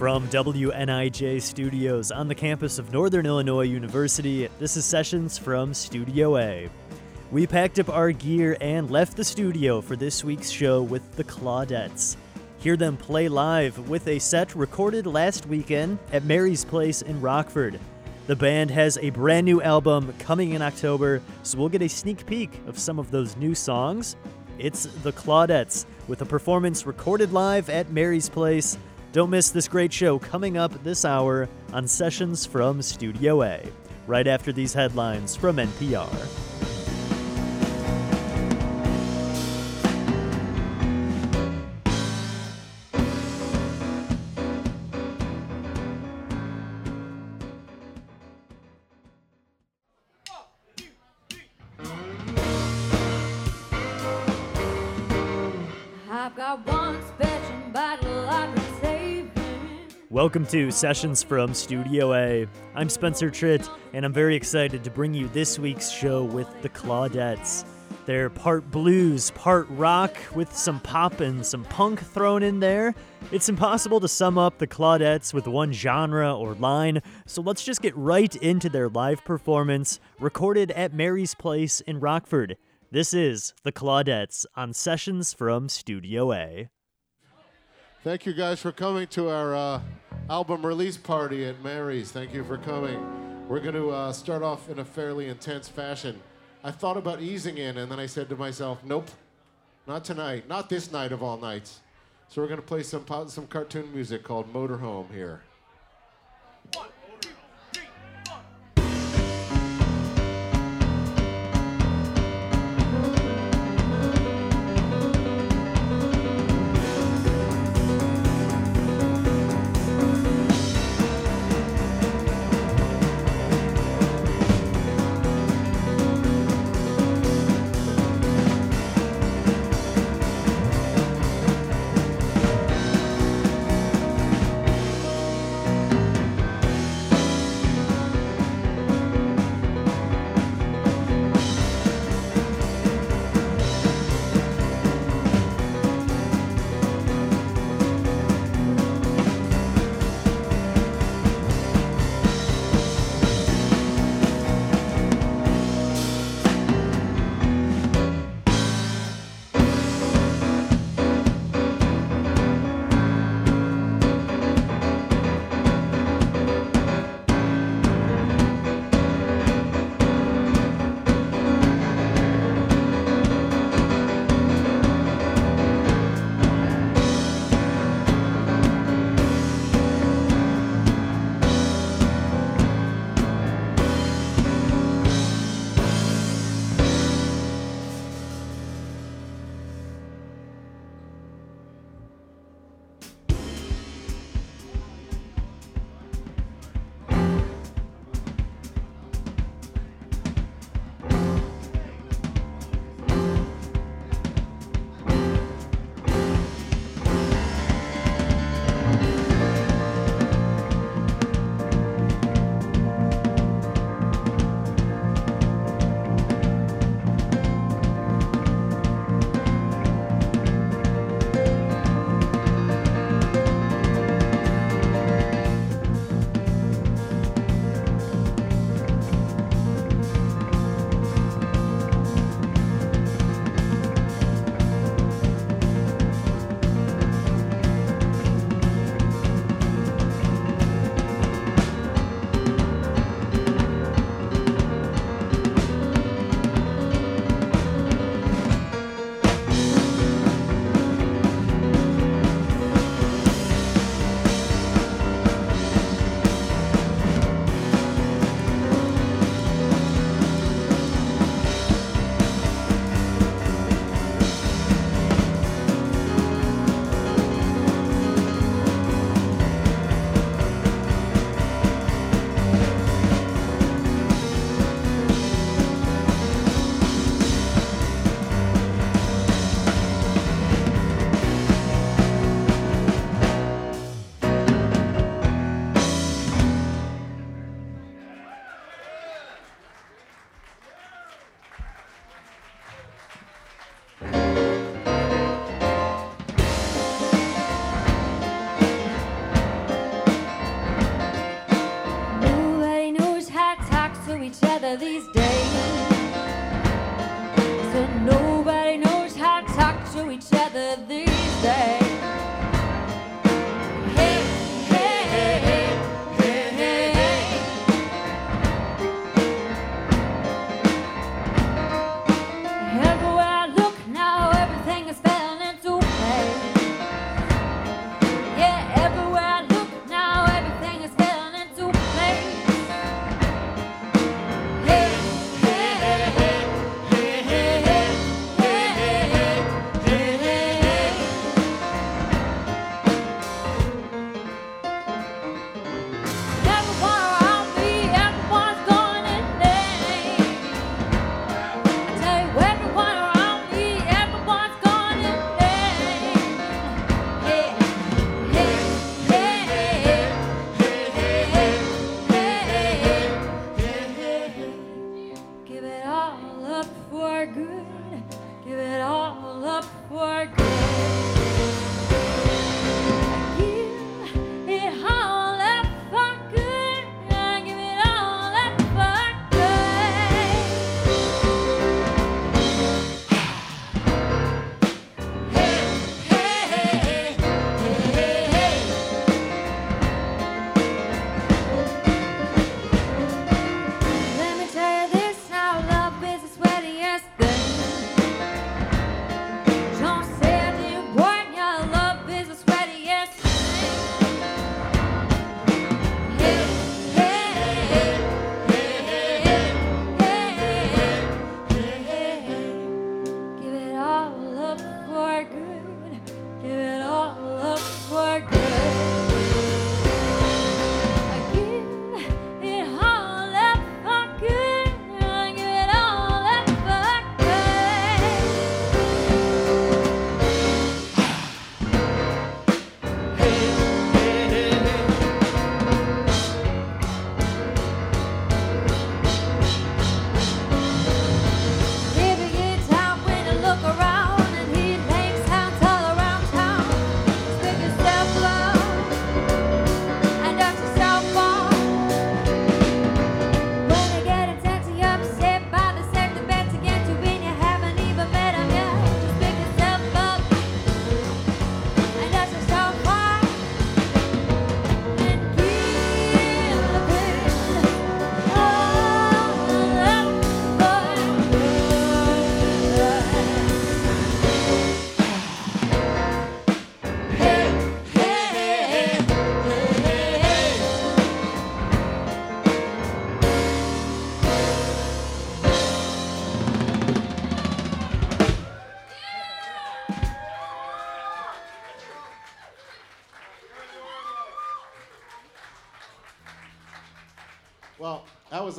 From WNIJ Studios on the campus of Northern Illinois University, this is Sessions from Studio A. We packed up our gear and left the studio for this week's show with the Claudettes. Hear them play live with a set recorded last weekend at Mary's Place in Rockford. The band has a brand new album coming in October, so we'll get a sneak peek of some of those new songs. It's the Claudettes with a performance recorded live at Mary's Place don't miss this great show coming up this hour on Sessions from Studio A, right after these headlines from NPR. Welcome to Sessions from Studio A. I'm Spencer Tritt, and I'm very excited to bring you this week's show with the Claudettes. They're part blues, part rock, with some pop and some punk thrown in there. It's impossible to sum up the Claudettes with one genre or line, so let's just get right into their live performance, recorded at Mary's Place in Rockford. This is the Claudettes on Sessions from Studio A. Thank you guys for coming to our uh, album release party at Mary's. Thank you for coming. We're going to uh, start off in a fairly intense fashion. I thought about easing in, and then I said to myself, nope, not tonight, not this night of all nights. So we're going to play some, some cartoon music called Motorhome here. these days.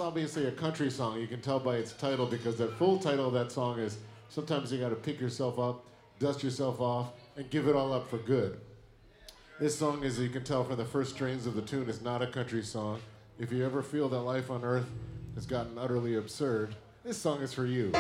obviously a country song. You can tell by its title because the full title of that song is Sometimes You Gotta Pick Yourself Up, Dust Yourself Off, and Give It All Up for Good. This song, as you can tell from the first strains of the tune, is not a country song. If you ever feel that life on earth has gotten utterly absurd, this song is for you.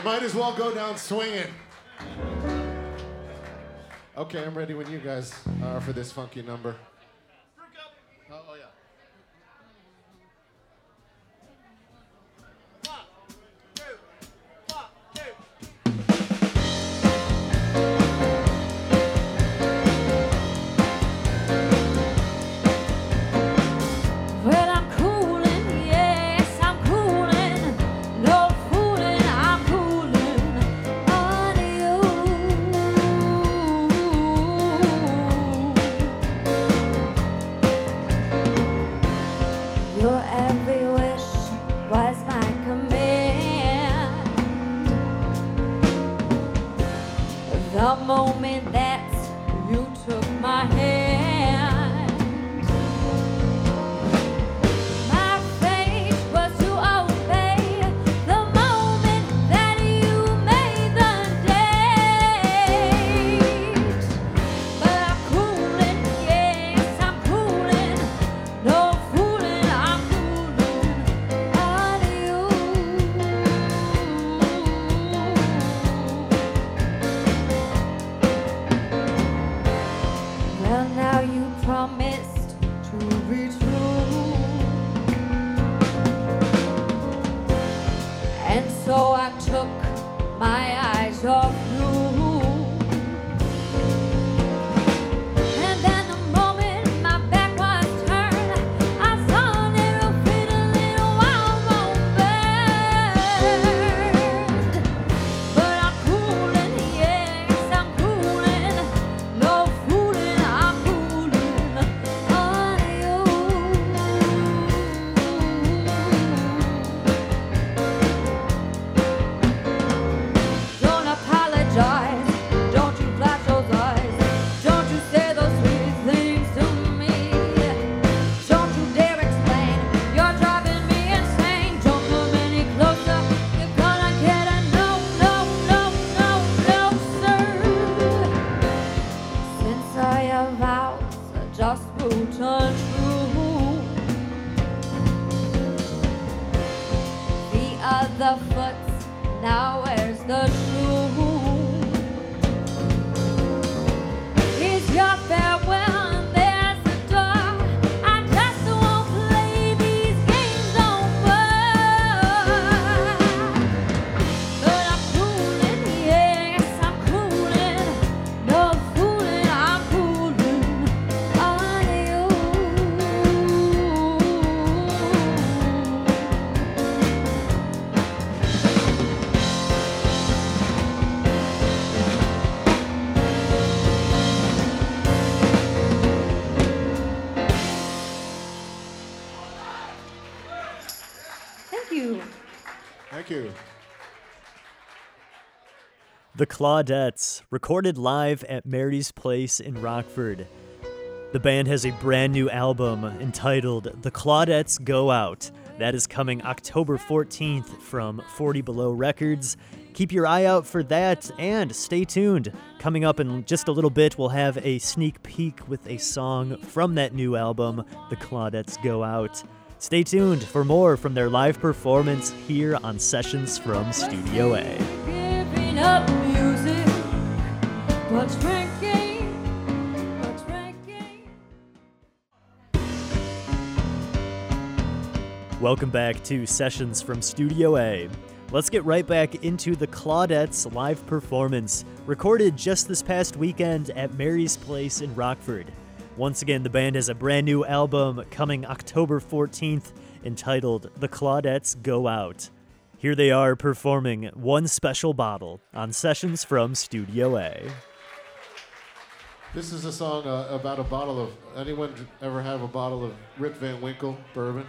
We might as well go down swinging. Okay, I'm ready when you guys are for this funky number. off Thank you. The Claudettes, recorded live at Mary's Place in Rockford. The band has a brand new album entitled The Claudettes Go Out. That is coming October 14th from 40 Below Records. Keep your eye out for that and stay tuned. Coming up in just a little bit, we'll have a sneak peek with a song from that new album, The Claudettes Go Out. Stay tuned for more from their live performance here on Sessions from Studio A. Giving up music, but drinking, but drinking. Welcome back to Sessions from Studio A. Let's get right back into the Claudettes live performance, recorded just this past weekend at Mary's Place in Rockford. Once again, the band has a brand new album coming October 14th entitled The Claudettes Go Out. Here they are performing One Special Bottle on Sessions from Studio A. This is a song uh, about a bottle of. Anyone ever have a bottle of Rip Van Winkle bourbon?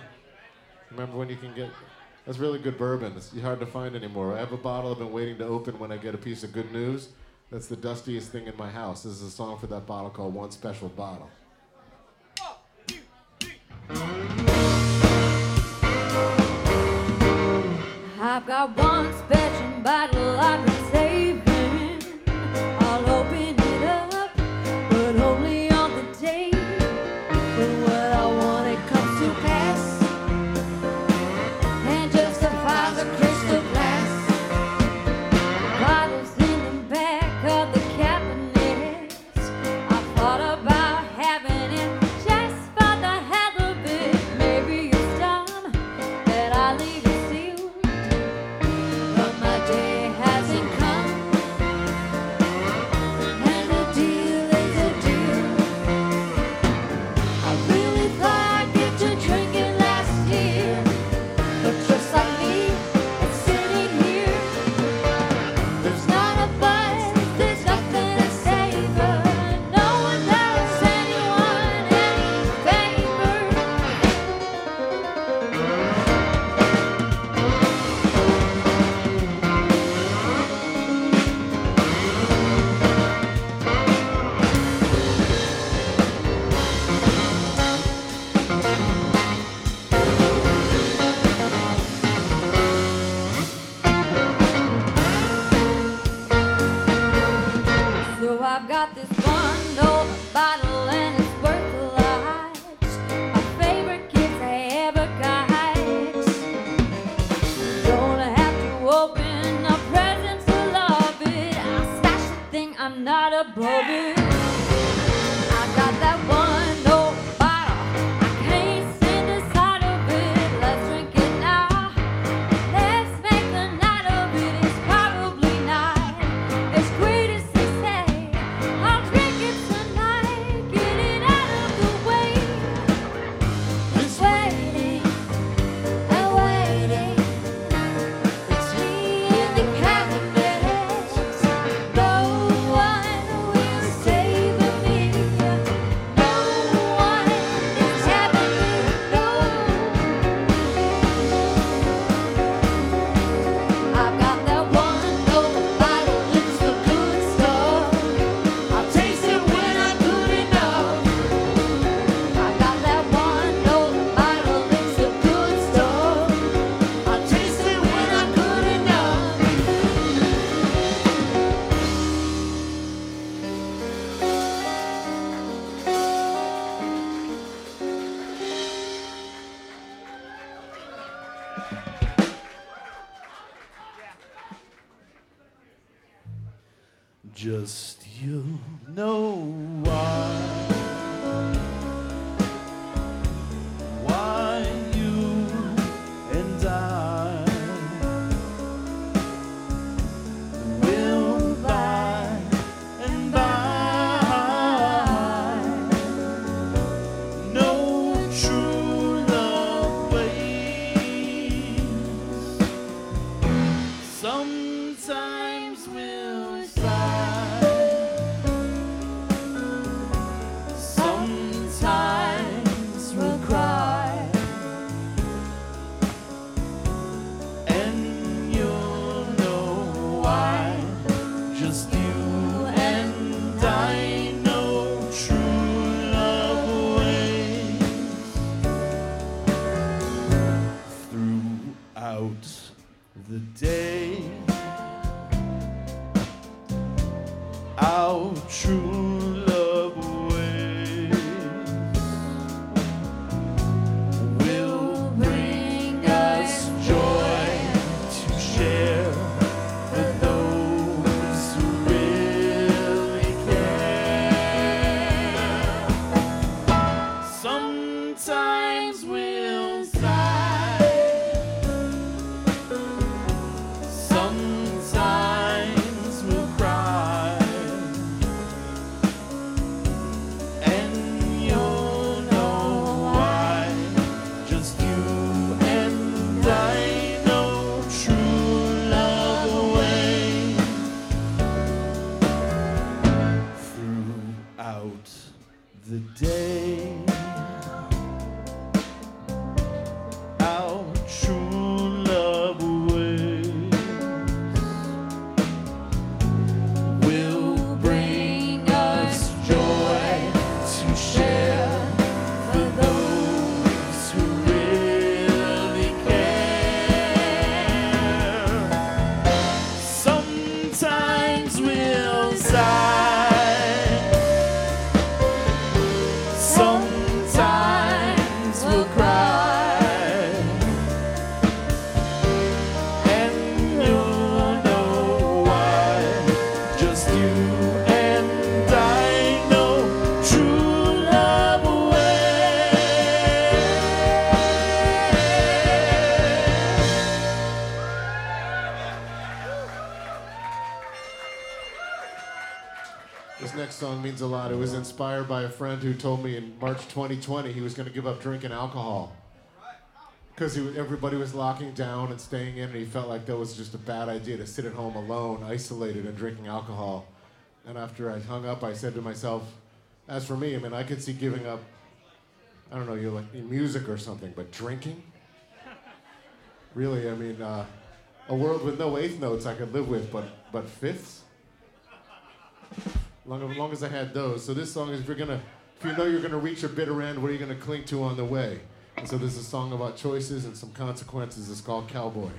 Remember when you can get. That's really good bourbon. It's hard to find anymore. I have a bottle I've been waiting to open when I get a piece of good news. That's the dustiest thing in my house. This is a song for that bottle called One Special Bottle. I've got one special bottle friend who told me in March 2020 he was going to give up drinking alcohol. Because everybody was locking down and staying in, and he felt like that was just a bad idea to sit at home alone, isolated, and drinking alcohol. And after I hung up, I said to myself, as for me, I mean, I could see giving up, I don't know, you like music or something, but drinking? Really, I mean, uh, a world with no eighth notes I could live with, but, but fifths? Long, as long as I had those. So this song is if you're gonna, if you know you're gonna reach your bitter end, what are you gonna cling to on the way? And so this is a song about choices and some consequences. It's called Cowboy.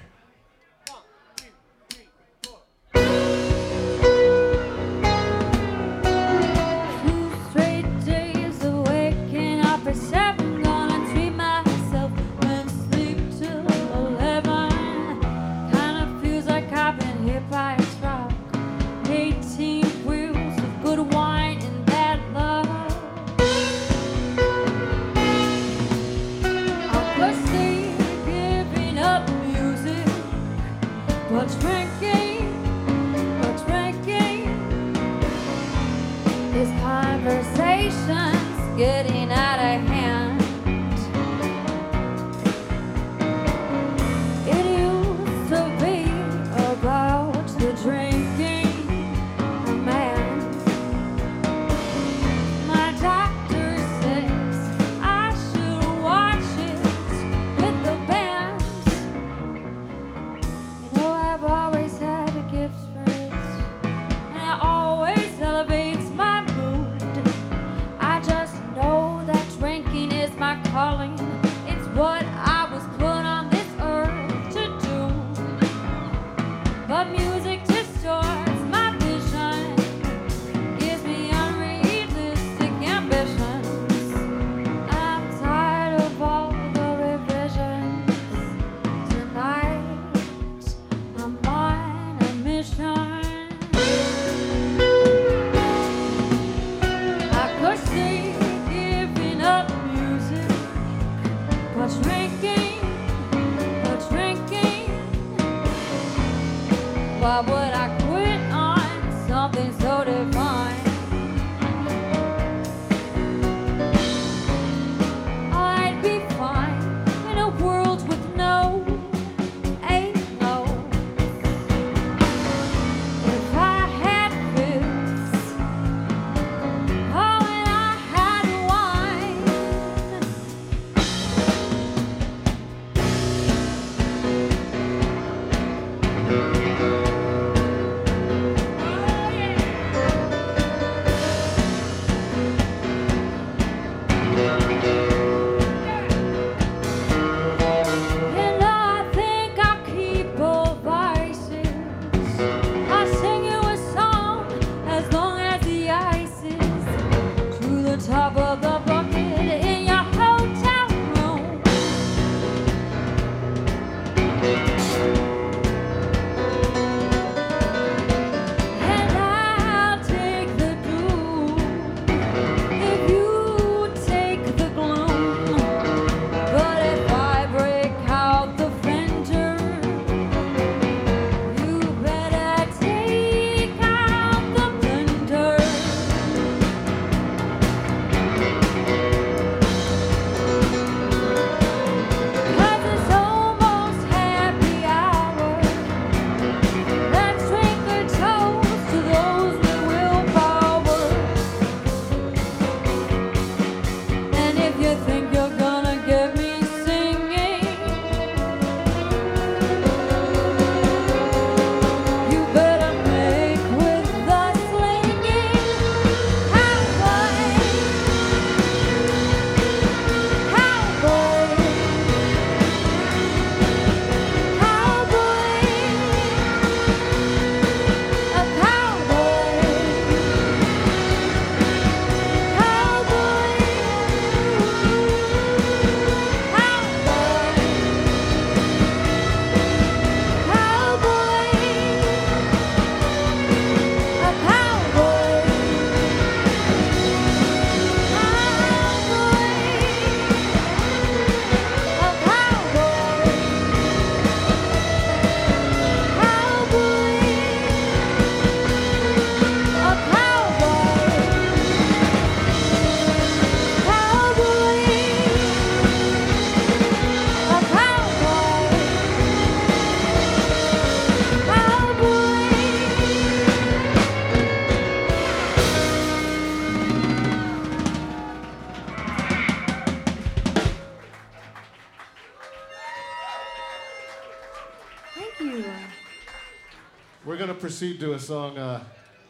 To a song uh,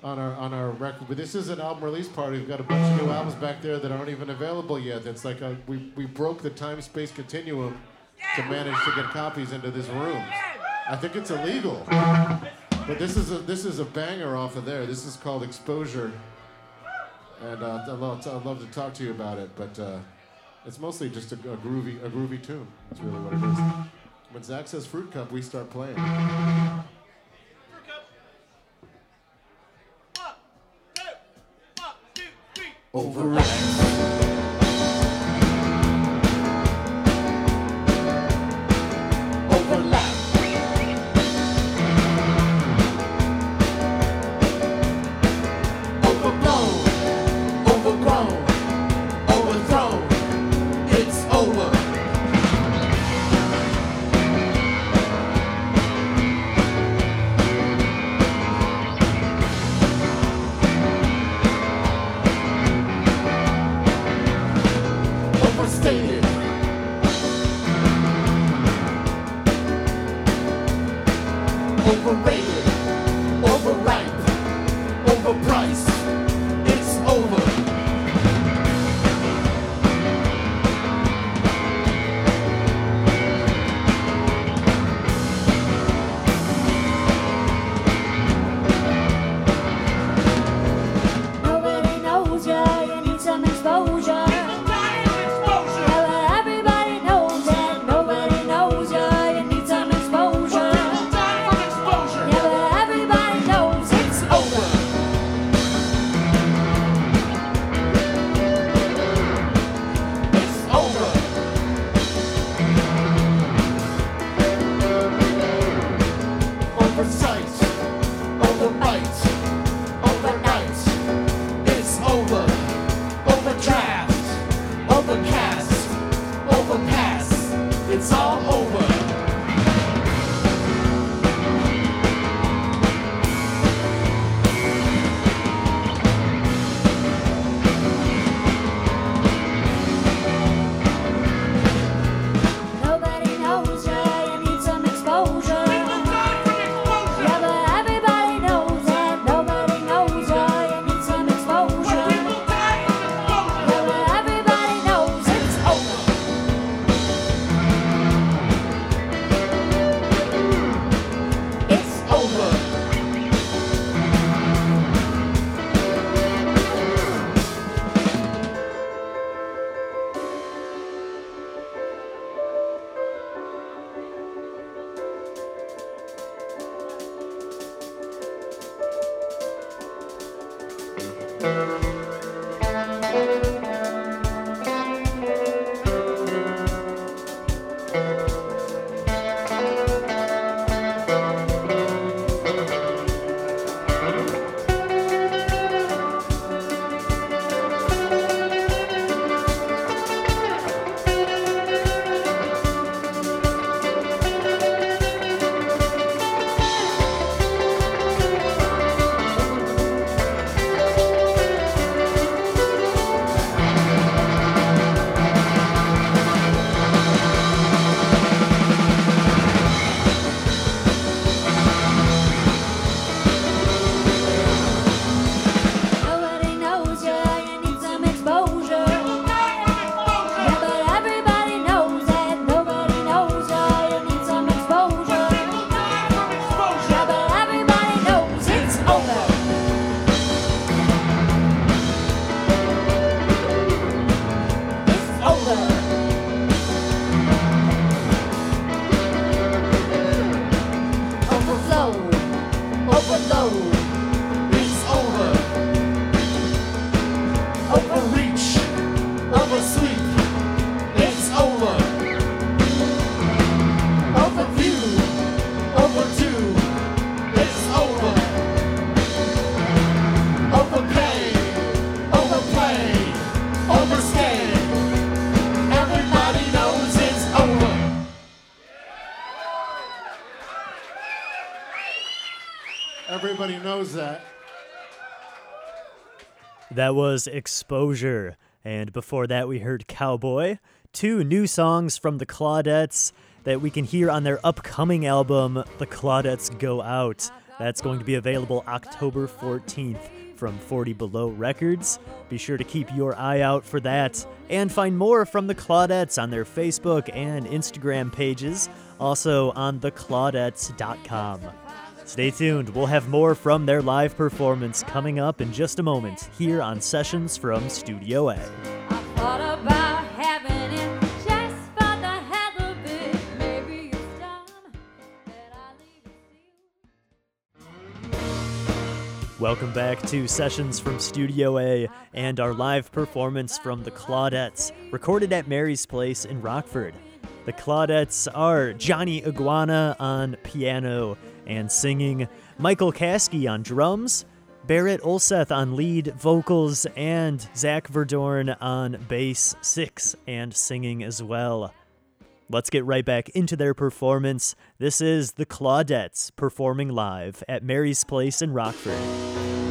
on our on our record. But this is an album release party. We've got a bunch of new albums back there that aren't even available yet. That's like a, we we broke the time space continuum to manage to get copies into this room. I think it's illegal. But this is a this is a banger off of there. This is called Exposure, and uh, I'd, love, I'd love to talk to you about it. But uh, it's mostly just a, a groovy a groovy tune. That's really what it is. When Zach says fruit cup, we start playing. That was Exposure. And before that, we heard Cowboy. Two new songs from the Claudettes that we can hear on their upcoming album, The Claudettes Go Out. That's going to be available October 14th from 40 Below Records. Be sure to keep your eye out for that and find more from the Claudettes on their Facebook and Instagram pages, also on theclaudettes.com. Stay tuned, we'll have more from their live performance coming up in just a moment here on Sessions from Studio A. I thought about having it just for the hell of it. Maybe it's time that I leave it to you. Welcome back to Sessions from Studio A and our live performance from the Claudettes, recorded at Mary's Place in Rockford. The Claudettes are Johnny Iguana on piano and singing, Michael Caskey on drums, Berit Ulseth on lead vocals, and Zach Verdoorn on bass six and singing as well. Let's get right back into their performance. This is the Claudettes performing live at Mary's Place in Rockford.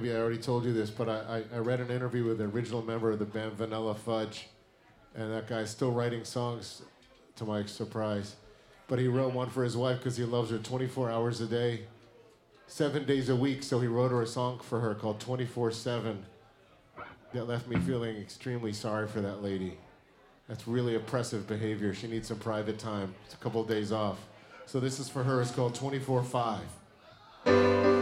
Maybe I already told you this, but I, I, I read an interview with the original member of the band Vanilla Fudge, and that guy's still writing songs, to my surprise. But he wrote one for his wife because he loves her 24 hours a day, seven days a week. So he wrote her a song for her called 24 7. That left me feeling extremely sorry for that lady. That's really oppressive behavior. She needs some private time. It's a couple of days off. So this is for her. It's called 24 5.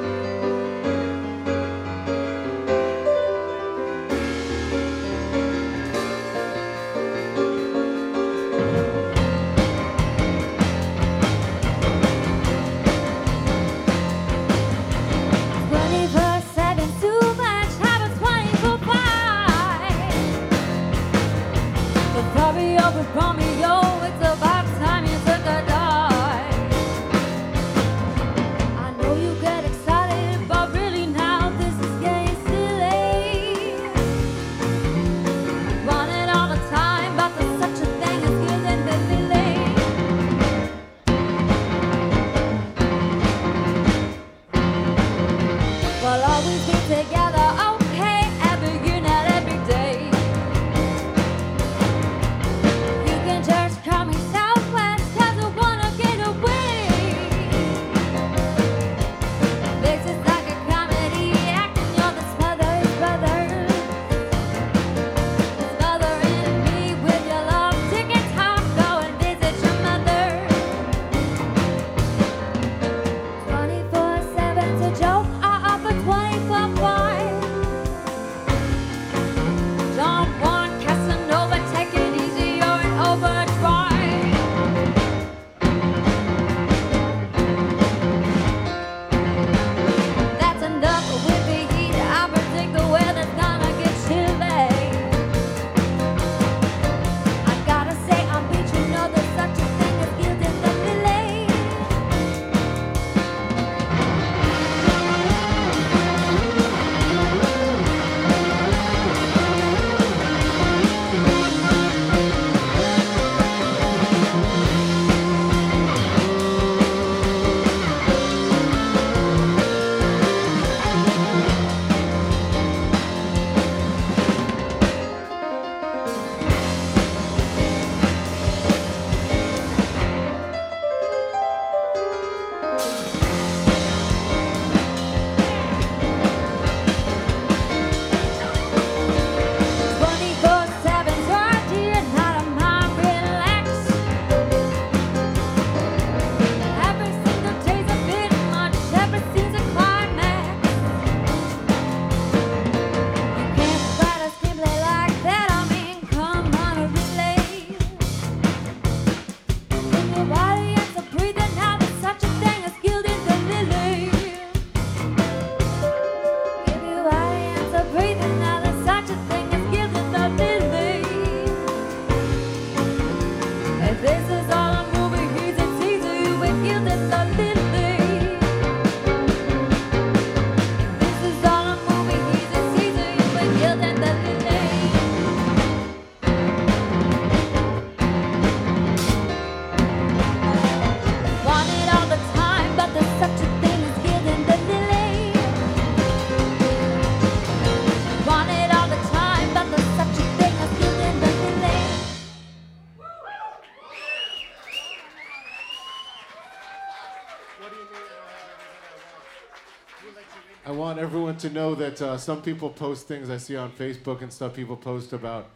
Know that uh, some people post things I see on Facebook and stuff. People post about,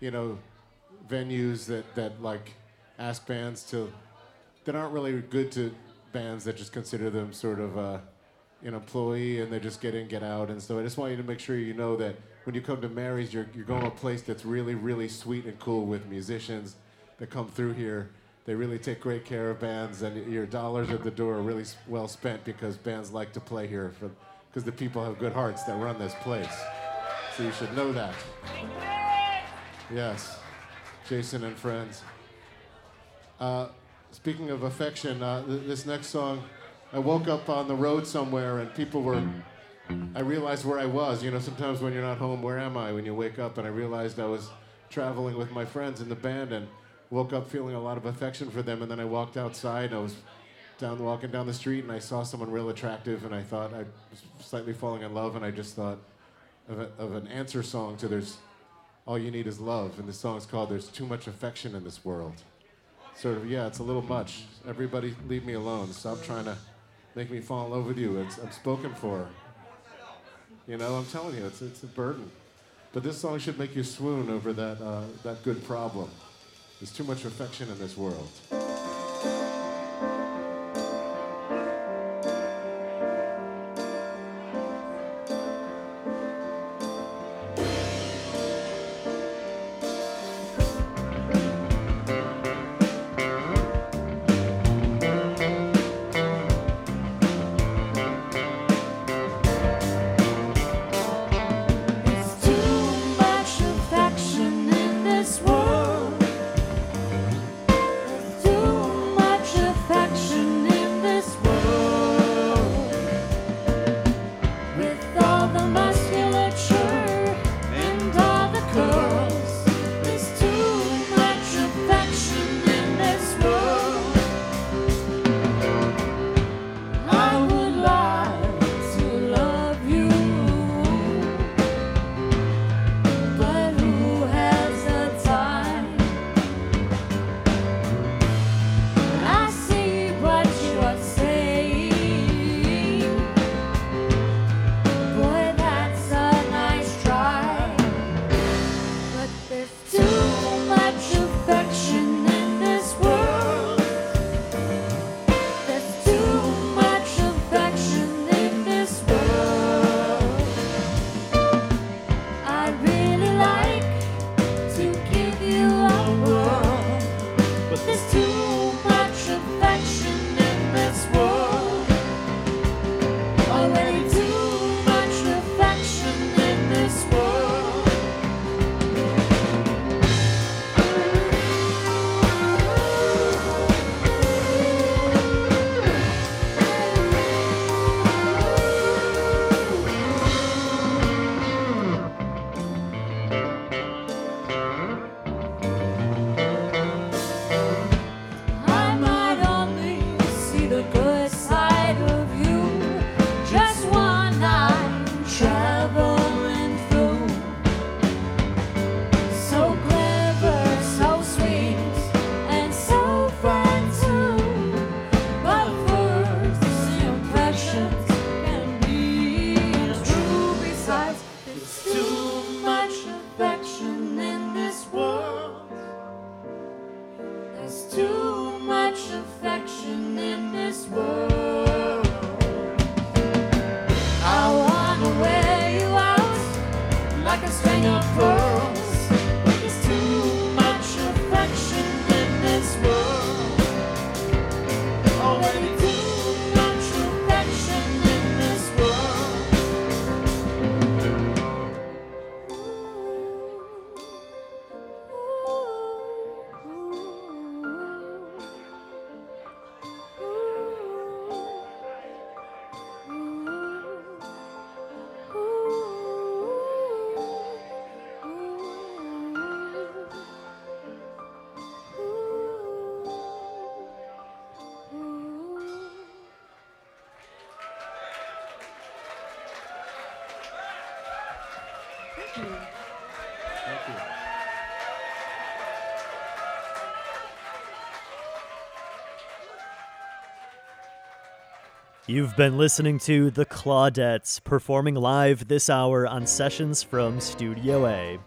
you know, venues that, that like ask bands to, that aren't really good to bands that just consider them sort of uh, an employee and they just get in, get out and so I just want you to make sure you know that when you come to Mary's, you're, you're going to a place that's really, really sweet and cool with musicians that come through here. They really take great care of bands, and your dollars at the door are really well spent because bands like to play here for because the people have good hearts that run this place. So you should know that. Yes, Jason and friends. Uh, speaking of affection, uh, th- this next song, I woke up on the road somewhere and people were. I realized where I was. You know, sometimes when you're not home, where am I? When you wake up, and I realized I was traveling with my friends in the band and woke up feeling a lot of affection for them. And then I walked outside. And I was down walking down the street and I saw someone real attractive and I thought I was slightly falling in love and I just thought of, a, of an answer song to "There's All You Need Is Love" and the song is called "There's Too Much Affection in This World." Sort of, yeah, it's a little much. Everybody, leave me alone. Stop trying to make me fall in love with you. It's, I'm spoken for. You know, I'm telling you, it's, it's a burden. But this song should make you swoon over that, uh, that good problem. There's too much affection in this world. You've been listening to the Claudettes performing live this hour on Sessions from Studio A.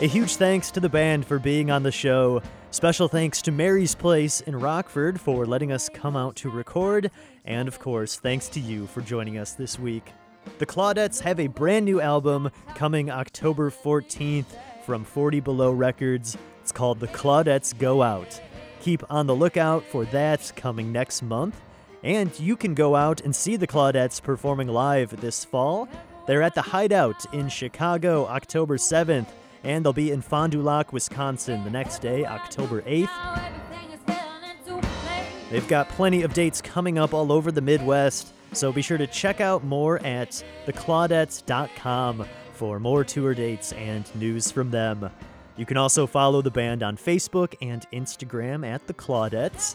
A huge thanks to the band for being on the show. Special thanks to Mary's Place in Rockford for letting us come out to record. And of course, thanks to you for joining us this week. The Claudettes have a brand new album coming October 14th from 40 Below Records. It's called The Claudettes Go Out. Keep on the lookout for that coming next month. And you can go out and see the Claudettes performing live this fall. They're at the Hideout in Chicago October 7th, and they'll be in Fond du Lac, Wisconsin the next day, October 8th. Now everything is falling into place. They've got plenty of dates coming up all over the Midwest, so be sure to check out more at theclaudettes.com for more tour dates and news from them. You can also follow the band on Facebook and Instagram at The Claudettes.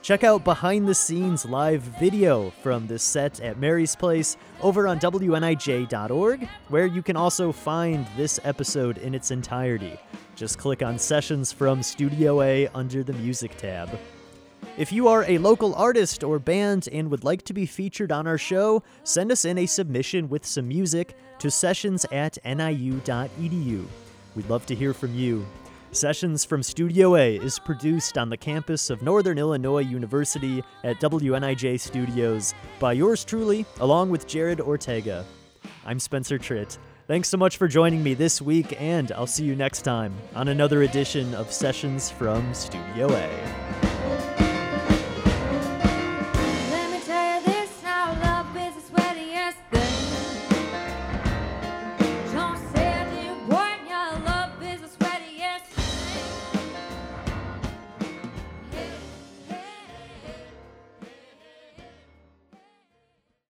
Check out behind the scenes live video from this set at Mary's Place over on WNIJ.org, where you can also find this episode in its entirety. Just click on Sessions from Studio A under the Music tab. If you are a local artist or band and would like to be featured on our show, send us in a submission with some music to sessions at niu.edu. We'd love to hear from you. Sessions from Studio A is produced on the campus of Northern Illinois University at WNIJ Studios by yours truly, along with Jared Ortega. I'm Spencer Tritt. Thanks so much for joining me this week, and I'll see you next time on another edition of Sessions from Studio A.